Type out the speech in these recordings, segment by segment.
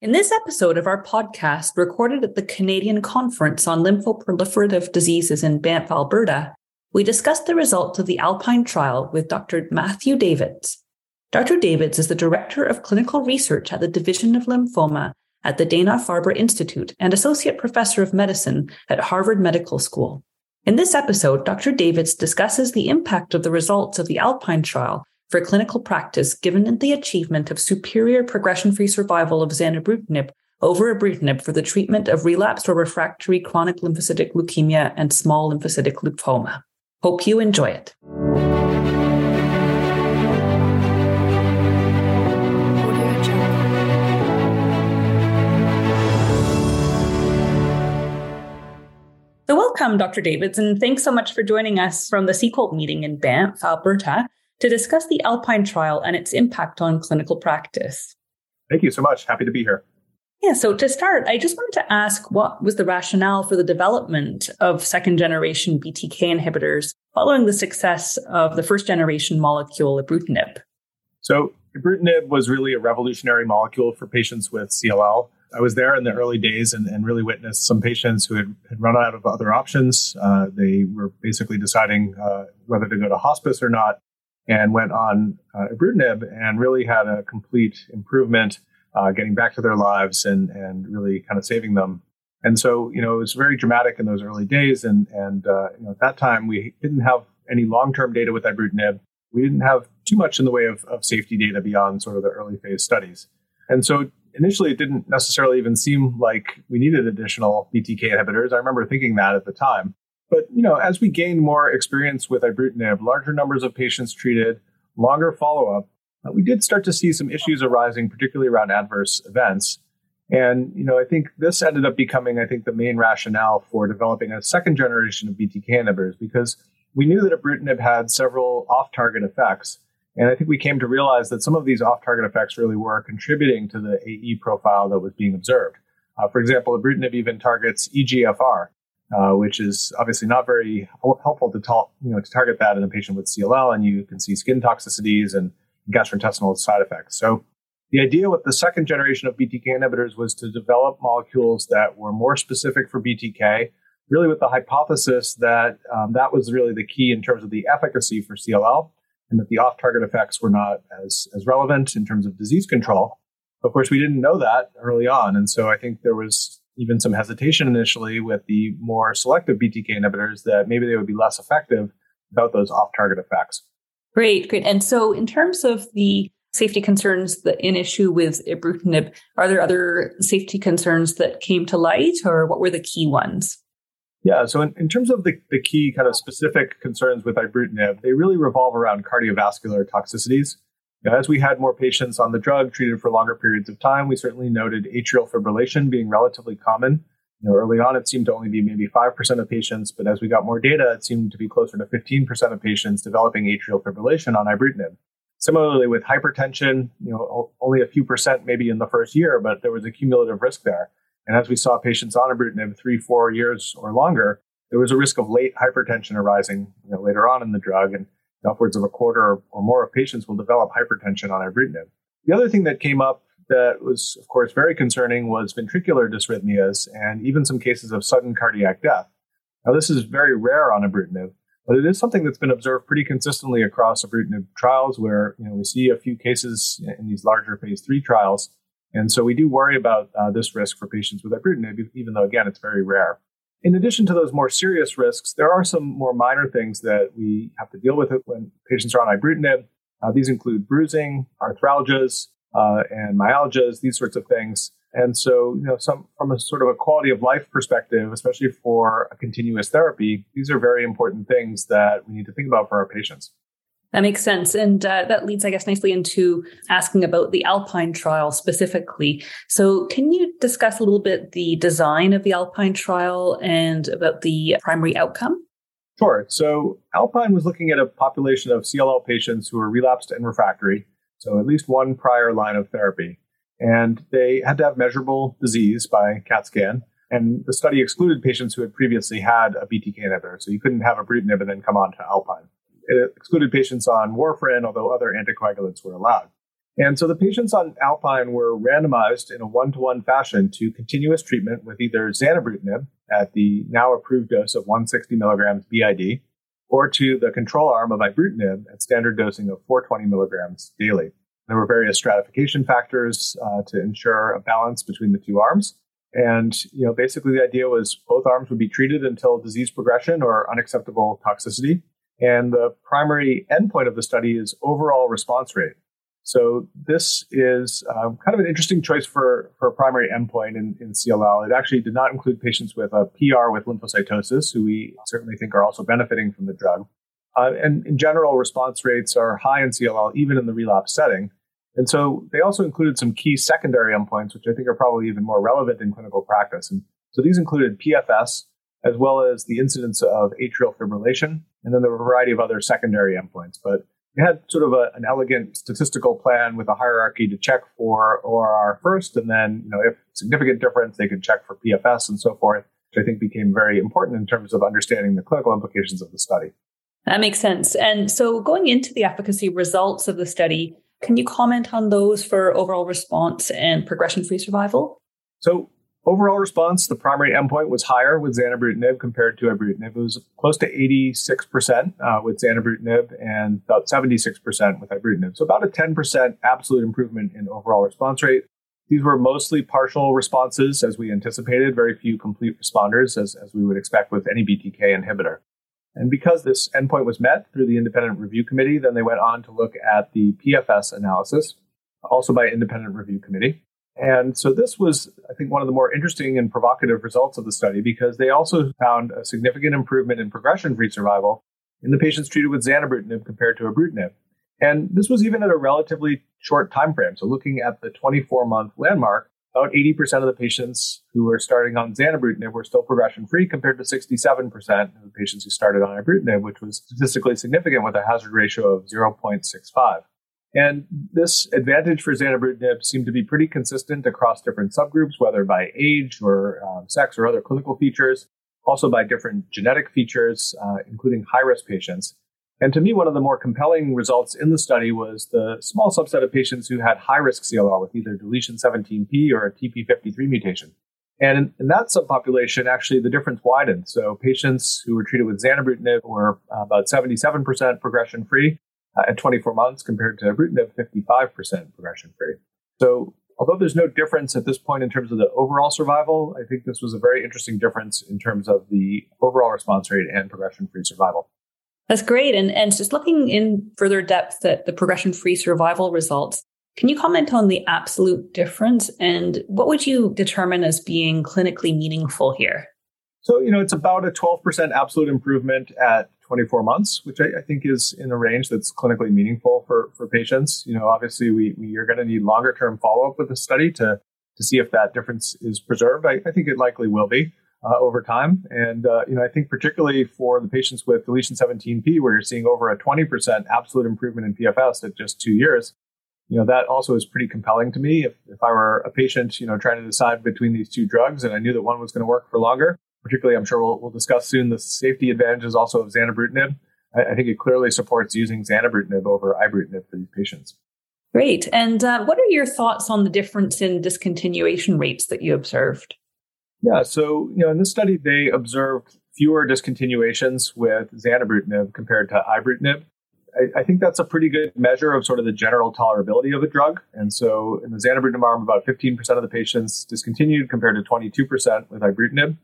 In this episode of our podcast, recorded at the Canadian Conference on Lymphoproliferative Diseases in Banff, Alberta, we discussed the results of the Alpine trial with Dr. Matthew Davids. Dr. Davids is the Director of Clinical Research at the Division of Lymphoma at the Dana Farber Institute and Associate Professor of Medicine at Harvard Medical School. In this episode, Dr. Davids discusses the impact of the results of the Alpine trial for clinical practice given the achievement of superior progression free survival of zanubrutinib over ibrutinib for the treatment of relapsed or refractory chronic lymphocytic leukemia and small lymphocytic lymphoma. Hope you enjoy it. So, welcome, Dr. Davids, and thanks so much for joining us from the CCOLD meeting in Banff, Alberta to discuss the Alpine trial and its impact on clinical practice. Thank you so much. Happy to be here. Yeah, so to start, I just wanted to ask what was the rationale for the development of second generation BTK inhibitors following the success of the first generation molecule, ibrutinib? So, ibrutinib was really a revolutionary molecule for patients with CLL. I was there in the early days and, and really witnessed some patients who had, had run out of other options. Uh, they were basically deciding uh, whether to go to hospice or not and went on uh, ibrutinib and really had a complete improvement, uh, getting back to their lives and and really kind of saving them. And so, you know, it was very dramatic in those early days. And and uh, you know, at that time, we didn't have any long term data with ibrutinib. We didn't have too much in the way of, of safety data beyond sort of the early phase studies. And so initially it didn't necessarily even seem like we needed additional BTK inhibitors. I remember thinking that at the time. But you know, as we gained more experience with ibrutinib, larger numbers of patients treated, longer follow-up, uh, we did start to see some issues arising, particularly around adverse events. And you know, I think this ended up becoming, I think, the main rationale for developing a second generation of BTK inhibitors because we knew that ibrutinib had several off-target effects, and I think we came to realize that some of these off-target effects really were contributing to the AE profile that was being observed. Uh, for example, ibrutinib even targets EGFR, uh, which is obviously not very helpful to talk, you know, to target that in a patient with CLL, and you can see skin toxicities and gastrointestinal side effects. So the idea with the second generation of BTK inhibitors was to develop molecules that were more specific for BTK, really with the hypothesis that um, that was really the key in terms of the efficacy for CLL, and that the off-target effects were not as as relevant in terms of disease control. Of course, we didn't know that early on, and so I think there was even some hesitation initially with the more selective BTK inhibitors that maybe they would be less effective without those off target effects. Great, great. And so, in terms of the safety concerns that in issue with ibrutinib, are there other safety concerns that came to light, or what were the key ones? Yeah, so in, in terms of the, the key kind of specific concerns with ibrutinib, they really revolve around cardiovascular toxicities. Now, as we had more patients on the drug treated for longer periods of time, we certainly noted atrial fibrillation being relatively common. You know, early on, it seemed to only be maybe 5% of patients, but as we got more data, it seemed to be closer to 15% of patients developing atrial fibrillation on ibrutinib. Similarly, with hypertension, you know, only a few percent maybe in the first year, but there was a cumulative risk there. And as we saw patients on ibrutinib three, four years or longer, there was a risk of late hypertension arising you know, later on in the drug. And upwards of a quarter or more of patients will develop hypertension on ibrutinib. The other thing that came up that was, of course, very concerning was ventricular dysrhythmias and even some cases of sudden cardiac death. Now, this is very rare on ibrutinib, but it is something that's been observed pretty consistently across ibrutinib trials where you know, we see a few cases in these larger phase three trials. And so we do worry about uh, this risk for patients with ibrutinib, even though, again, it's very rare. In addition to those more serious risks, there are some more minor things that we have to deal with when patients are on ibrutinib. Uh, these include bruising, arthralgias, uh, and myalgias, these sorts of things. And so, you know, some from a sort of a quality of life perspective, especially for a continuous therapy, these are very important things that we need to think about for our patients. That makes sense. And uh, that leads, I guess, nicely into asking about the Alpine trial specifically. So, can you discuss a little bit the design of the Alpine trial and about the primary outcome? Sure. So, Alpine was looking at a population of CLL patients who were relapsed and refractory, so at least one prior line of therapy. And they had to have measurable disease by CAT scan. And the study excluded patients who had previously had a BTK inhibitor. So, you couldn't have ibrutinib and then come on to Alpine. It excluded patients on warfarin, although other anticoagulants were allowed. And so the patients on Alpine were randomized in a one to one fashion to continuous treatment with either zanubrutinib at the now approved dose of 160 milligrams BID or to the control arm of ibrutinib at standard dosing of 420 milligrams daily. There were various stratification factors uh, to ensure a balance between the two arms. And, you know, basically the idea was both arms would be treated until disease progression or unacceptable toxicity. And the primary endpoint of the study is overall response rate. So this is um, kind of an interesting choice for, for a primary endpoint in, in CLL. It actually did not include patients with a PR with lymphocytosis, who we certainly think are also benefiting from the drug. Uh, and in general, response rates are high in CLL, even in the relapse setting. And so they also included some key secondary endpoints, which I think are probably even more relevant in clinical practice. And so these included PFS, as well as the incidence of atrial fibrillation, and then there were a variety of other secondary endpoints. But they had sort of a, an elegant statistical plan with a hierarchy to check for ORR first, and then, you know, if significant difference, they could check for PFS and so forth, which I think became very important in terms of understanding the clinical implications of the study. That makes sense. And so going into the efficacy results of the study, can you comment on those for overall response and progression free survival? So, overall response, the primary endpoint was higher with zanubrutinib compared to ibrutinib. It was close to 86% uh, with zanubrutinib and about 76% with ibrutinib. So, about a 10% absolute improvement in overall response rate. These were mostly partial responses, as we anticipated, very few complete responders, as, as we would expect with any BTK inhibitor. And because this endpoint was met through the independent review committee, then they went on to look at the PFS analysis, also by independent review committee. And so this was, I think, one of the more interesting and provocative results of the study because they also found a significant improvement in progression-free survival in the patients treated with zanubrutinib compared to ibrutinib. And this was even at a relatively short time frame. So looking at the 24-month landmark, about 80% of the patients who were starting on zanubrutinib were still progression free compared to 67% of the patients who started on ibrutinib, which was statistically significant with a hazard ratio of 0.65. And this advantage for zanubrutinib seemed to be pretty consistent across different subgroups, whether by age or um, sex or other clinical features, also by different genetic features, uh, including high risk patients. And to me, one of the more compelling results in the study was the small subset of patients who had high risk CLL with either deletion 17p or a TP53 mutation. And in, in, that subpopulation, actually, the difference widened. So patients who were treated with zanubrutinib were about 77% progression free uh, Uh, at 24 months compared to ibrutinib, 55% progression free. So although there's no difference at this point in terms of the overall survival, I think this was a very interesting difference in terms of the overall response rate and progression free survival. That's great. And, and just looking in further depth at the progression free survival results, can you comment on the absolute difference and what would you determine as being clinically meaningful here? So, you know, it's about a 12% absolute improvement at 24 months, which I, I, think is in a range that's clinically meaningful for, for patients. You know, obviously, we, we are going to need longer term follow up with the study to, to see if that difference is preserved. I, I think it likely will be uh, over time. And, uh, you know, I think particularly for the patients with deletion 17p, where you're seeing over a 20% absolute improvement in PFS at just two years, you know, that also is pretty compelling to me. If, if I were a patient, you know, trying to decide between these two drugs and I knew that one was going to work for longer, particularly, I'm sure we'll, we'll discuss soon the safety advantages also of zanubrutinib. I, I think it clearly supports using zanubrutinib over ibrutinib for these patients. Great. And uh, what are your thoughts on the difference in discontinuation rates that you observed? Yeah, so you know, in this study, they observed fewer discontinuations with zanubrutinib compared to ibrutinib. I, I, think that's a pretty good measure of sort of the general tolerability of the drug. And so, in the zanubrutinib arm, about 15% of the patients discontinued compared to 22% with ibrutinib.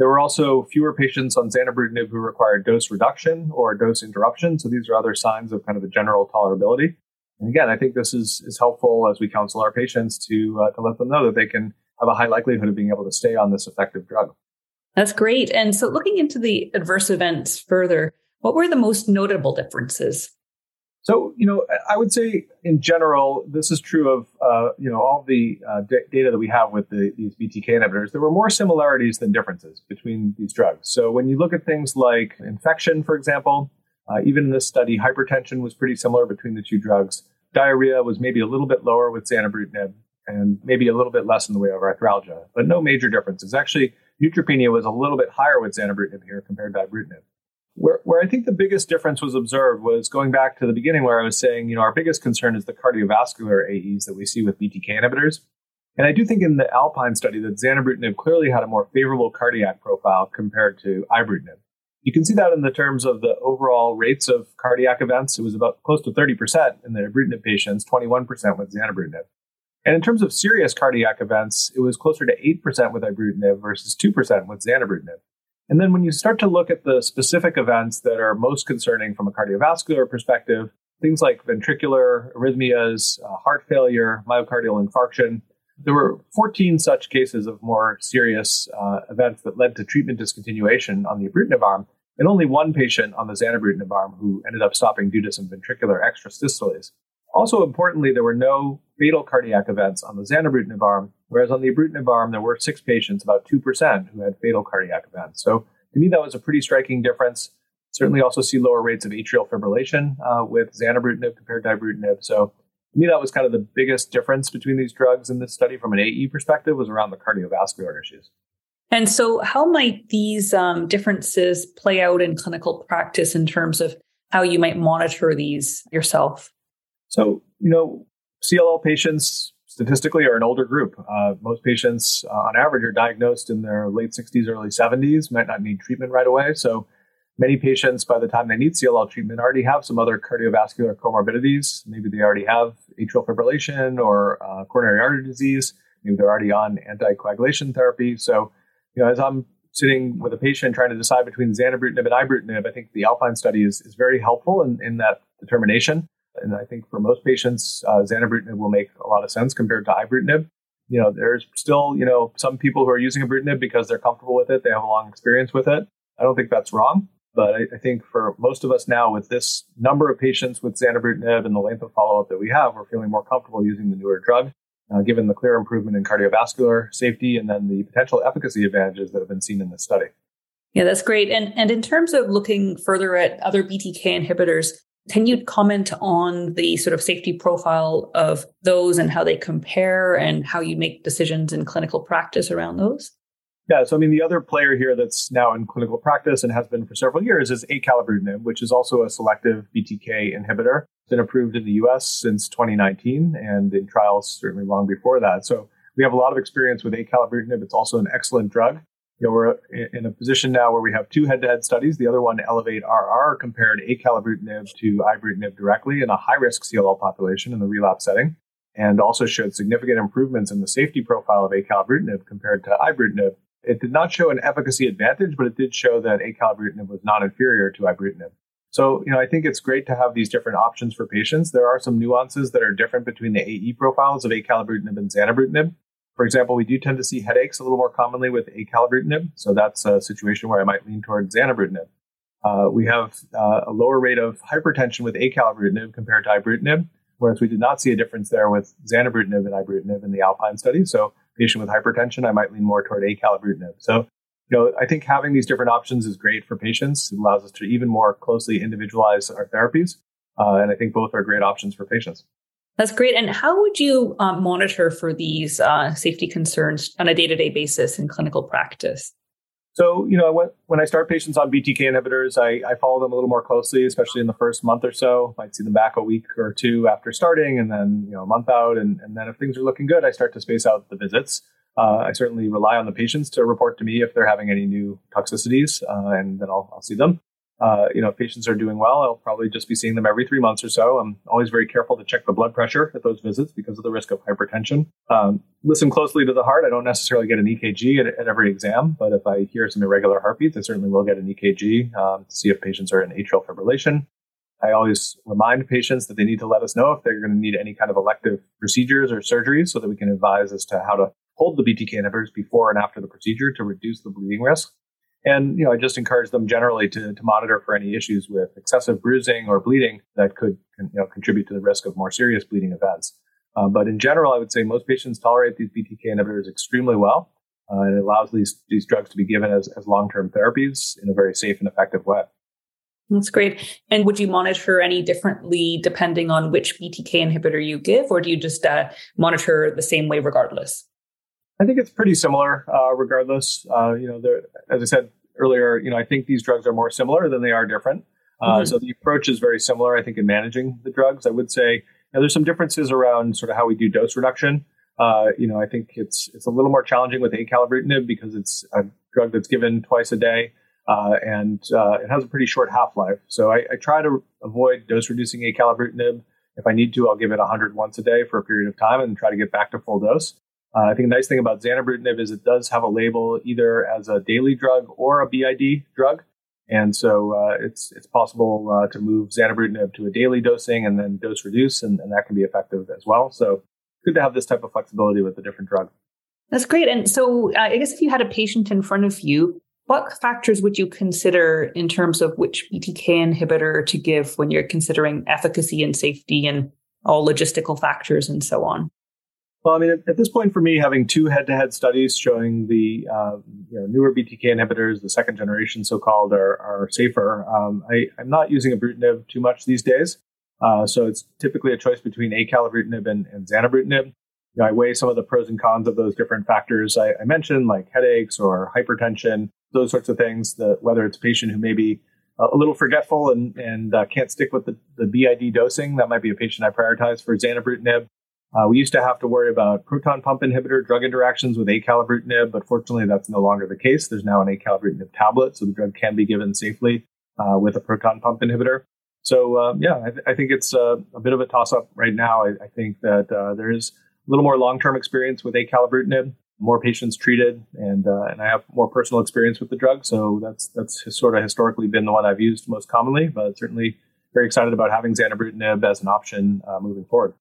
There were also fewer patients on zanubrutinib who required dose reduction or dose interruption. So these are other signs of kind of the general tolerability. And again, I think this is, is helpful as we counsel our patients to, uh, to let them know that they can have a high likelihood of being able to stay on this effective drug. That's great. And so, looking into the adverse events further, what were the most notable differences? So, you know, I would say in general, this is true of, uh, you know, all the uh, d- data that we have with the, these BTK inhibitors. There were more similarities than differences between these drugs. So, when you look at things like infection, for example, uh, even in this study, hypertension was pretty similar between the two drugs. Diarrhea was maybe a little bit lower with zanubrutinib, and maybe a little bit less in the way of arthralgia, but no major differences. Actually, neutropenia was a little bit higher with zanubrutinib here compared to ibrutinib. Where, where I think the biggest difference was observed was going back to the beginning where I was saying, you know, our biggest concern is the cardiovascular AEs that we see with BTK inhibitors. And I do think in the Alpine study that zanubrutinib clearly had a more favorable cardiac profile compared to ibrutinib. You can see that in the terms of the overall rates of cardiac events. It was about close to 30% in the ibrutinib patients, 21% with zanubrutinib. And in terms of serious cardiac events, it was closer to 8% with ibrutinib versus 2% with zanubrutinib. And then when you start to look at the specific events that are most concerning from a cardiovascular perspective, things like ventricular arrhythmias, uh, heart failure, myocardial infarction, there were 14 such cases of more serious uh, events that led to treatment discontinuation on the ibrutinib arm, and only one patient on the zanubrutinib arm who ended up stopping due to some ventricular extrasystoles. Also importantly, there were no fatal cardiac events on the zanubrutinib arm, whereas on the ibrutinib arm, there were six patients, about 2%, who had fatal cardiac events. So to me, that was a pretty striking difference. Certainly also see lower rates of atrial fibrillation uh, with zanubrutinib compared to ibrutinib. So to me, that was kind of the biggest difference between these drugs in this study from an AE perspective was around the cardiovascular issues. And so, how might these um, differences play out in clinical practice in terms of how you might monitor these yourself? So, you know, CLL patients statistically are an older group. Uh, most patients, uh, on average, are diagnosed in their late 60s, early 70s, might not need treatment right away. So, many patients, by the time they need CLL treatment, already have some other cardiovascular comorbidities. Maybe they already have atrial fibrillation or uh, coronary artery disease. Maybe they're already on anticoagulation therapy. So, you know, as I'm sitting with a patient trying to decide between zanubrutinib and ibrutinib, I think the Alpine study is, is very helpful in, in that determination. And I think for most patients, uh, zanubrutinib will make a lot of sense compared to ibrutinib. You know, there's still, you know, some people who are using ibrutinib because they're comfortable with it. They have a long experience with it. I don't think that's wrong. But I, I, think for most of us now, with this number of patients with zanubrutinib and the length of follow up that we have, we're feeling more comfortable using the newer drug, uh, given the clear improvement in cardiovascular safety and then the potential efficacy advantages that have been seen in this study. Yeah, that's great. And and in terms of looking further at other BTK inhibitors, can you comment on the sort of safety profile of those and how they compare and how you make decisions in clinical practice around those? Yeah, so I mean, the other player here that's now in clinical practice and has been for several years is acalabrutinib, which is also a selective BTK inhibitor. It's been approved in the US since 2019 and in trials certainly long before that. So we have a lot of experience with acalabrutinib. It's also an excellent drug. You know, we're uh, in a position now where we have two head-to-head studies. The other one, Elevate RR, compared acalabrutinib to ibrutinib directly in a high-risk CLL population in the relapse setting, and also showed significant improvements in the safety profile of acalabrutinib compared to ibrutinib it did not show an efficacy advantage, but it did show that acalabrutinib was not inferior to ibrutinib. So, you know, I think it's great to have these different options for patients. There are some nuances that are different between the AE profiles of acalabrutinib and zanubrutinib. For example, we do tend to see headaches a little more commonly with acalabrutinib, so that's a situation where I might lean toward zanubrutinib. Uh, we have uh, a lower rate of hypertension with acalabrutinib compared to ibrutinib, whereas we did not see a difference there with zanubrutinib and ibrutinib in the Alpine study. So patient with hypertension, I might lean more toward acalabrutinib. So, you know, I think having these different options is great for patients. It allows us to even more closely individualize our therapies. Uh, and I think both are great options for patients. That's great. And how would you um, monitor for these uh, safety concerns on a day to day basis in clinical practice? So, you know, when, I start patients on BTK inhibitors, I, I, follow them a little more closely, especially in the first month or so. Might see them back a week or two after starting, and then, you know, a month out. And, and then if things are looking good, I start to space out the visits. Uh, I certainly rely on the patients to report to me if they're having any new toxicities, uh, and then I'll, I'll see them uh, you know, if patients are doing well, I'll probably just be seeing them every three months or so. I'm always very careful to check the blood pressure at those visits because of the risk of hypertension. Um, listen closely to the heart. I don't necessarily get an EKG at, at, every exam, but if I hear some irregular heartbeats, I certainly will get an EKG um, to see if patients are in atrial fibrillation. I always remind patients that they need to let us know if they're going to need any kind of elective procedures or surgeries so that we can advise as to how to hold the BTK inhibitors before and after the procedure to reduce the bleeding risk. And you know, I just encourage them generally to, to monitor for any issues with excessive bruising or bleeding that could you know, contribute to the risk of more serious bleeding events. Uh, but in general, I would say most patients tolerate these BTK inhibitors extremely well. Uh, and it allows these, these drugs to be given as, as long term therapies in a very safe and effective way. That's great. And would you monitor any differently depending on which BTK inhibitor you give, or do you just uh, monitor the same way regardless? I think it's pretty similar, uh, regardless. Uh, you know, as I said earlier, you know, I think these drugs are more similar than they are different. Uh, mm-hmm. So the approach is very similar, I think, in managing the drugs. I would say you know, there's some differences around sort of how we do dose reduction. Uh, you know, I think it's it's a little more challenging with acalabrutinib because it's a drug that's given twice a day, uh, and uh, it has a pretty short half life. So I, I, try to avoid dose reducing acalabrutinib. If I need to, I'll give it 100 once a day for a period of time and try to get back to full dose. Uh, I think the nice thing about zanubrutinib is it does have a label either as a daily drug or a BID drug. And so uh, it's it's possible uh, to move zanubrutinib to a daily dosing and then dose reduce, and, and, that can be effective as well. So good to have this type of flexibility with a different drug. That's great. And so uh, I guess if you had a patient in front of you, what factors would you consider in terms of which BTK inhibitor to give when you're considering efficacy and safety and all logistical factors and so on? Well, I mean, at, at this point for me, having two head-to-head studies showing the uh, you know, newer BTK inhibitors, the second generation so-called, are, are safer. Um, I, am not using ibrutinib too much these days, uh, so it's typically a choice between acalabrutinib and, and zanubrutinib. You know, I weigh some of the pros and cons of those different factors I, I mentioned, like headaches or hypertension, those sorts of things. That whether it's a patient who may be a little forgetful and, and uh, can't stick with the, the BID dosing, that might be a patient I prioritize for zanubrutinib. Uh, we used to have to worry about proton pump inhibitor drug interactions with acalabrutinib, but fortunately that's no longer the case. There's now an acalabrutinib tablet, so the drug can be given safely uh, with a proton pump inhibitor. So uh, yeah, I, th- I, think it's uh, a bit of a toss-up right now. I, I think that uh, there is a little more long-term experience with acalabrutinib, more patients treated, and uh, and I have more personal experience with the drug. So that's that's sort of historically been the one I've used most commonly, but certainly very excited about having zanubrutinib as an option moving forward.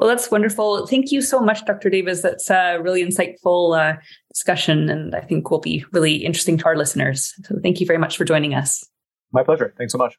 Well, that's wonderful. Thank you so much, Dr. Davids. That's a really insightful uh, discussion, and I think will be really interesting to our listeners. So thank you very much for joining us. My pleasure. Thanks so much.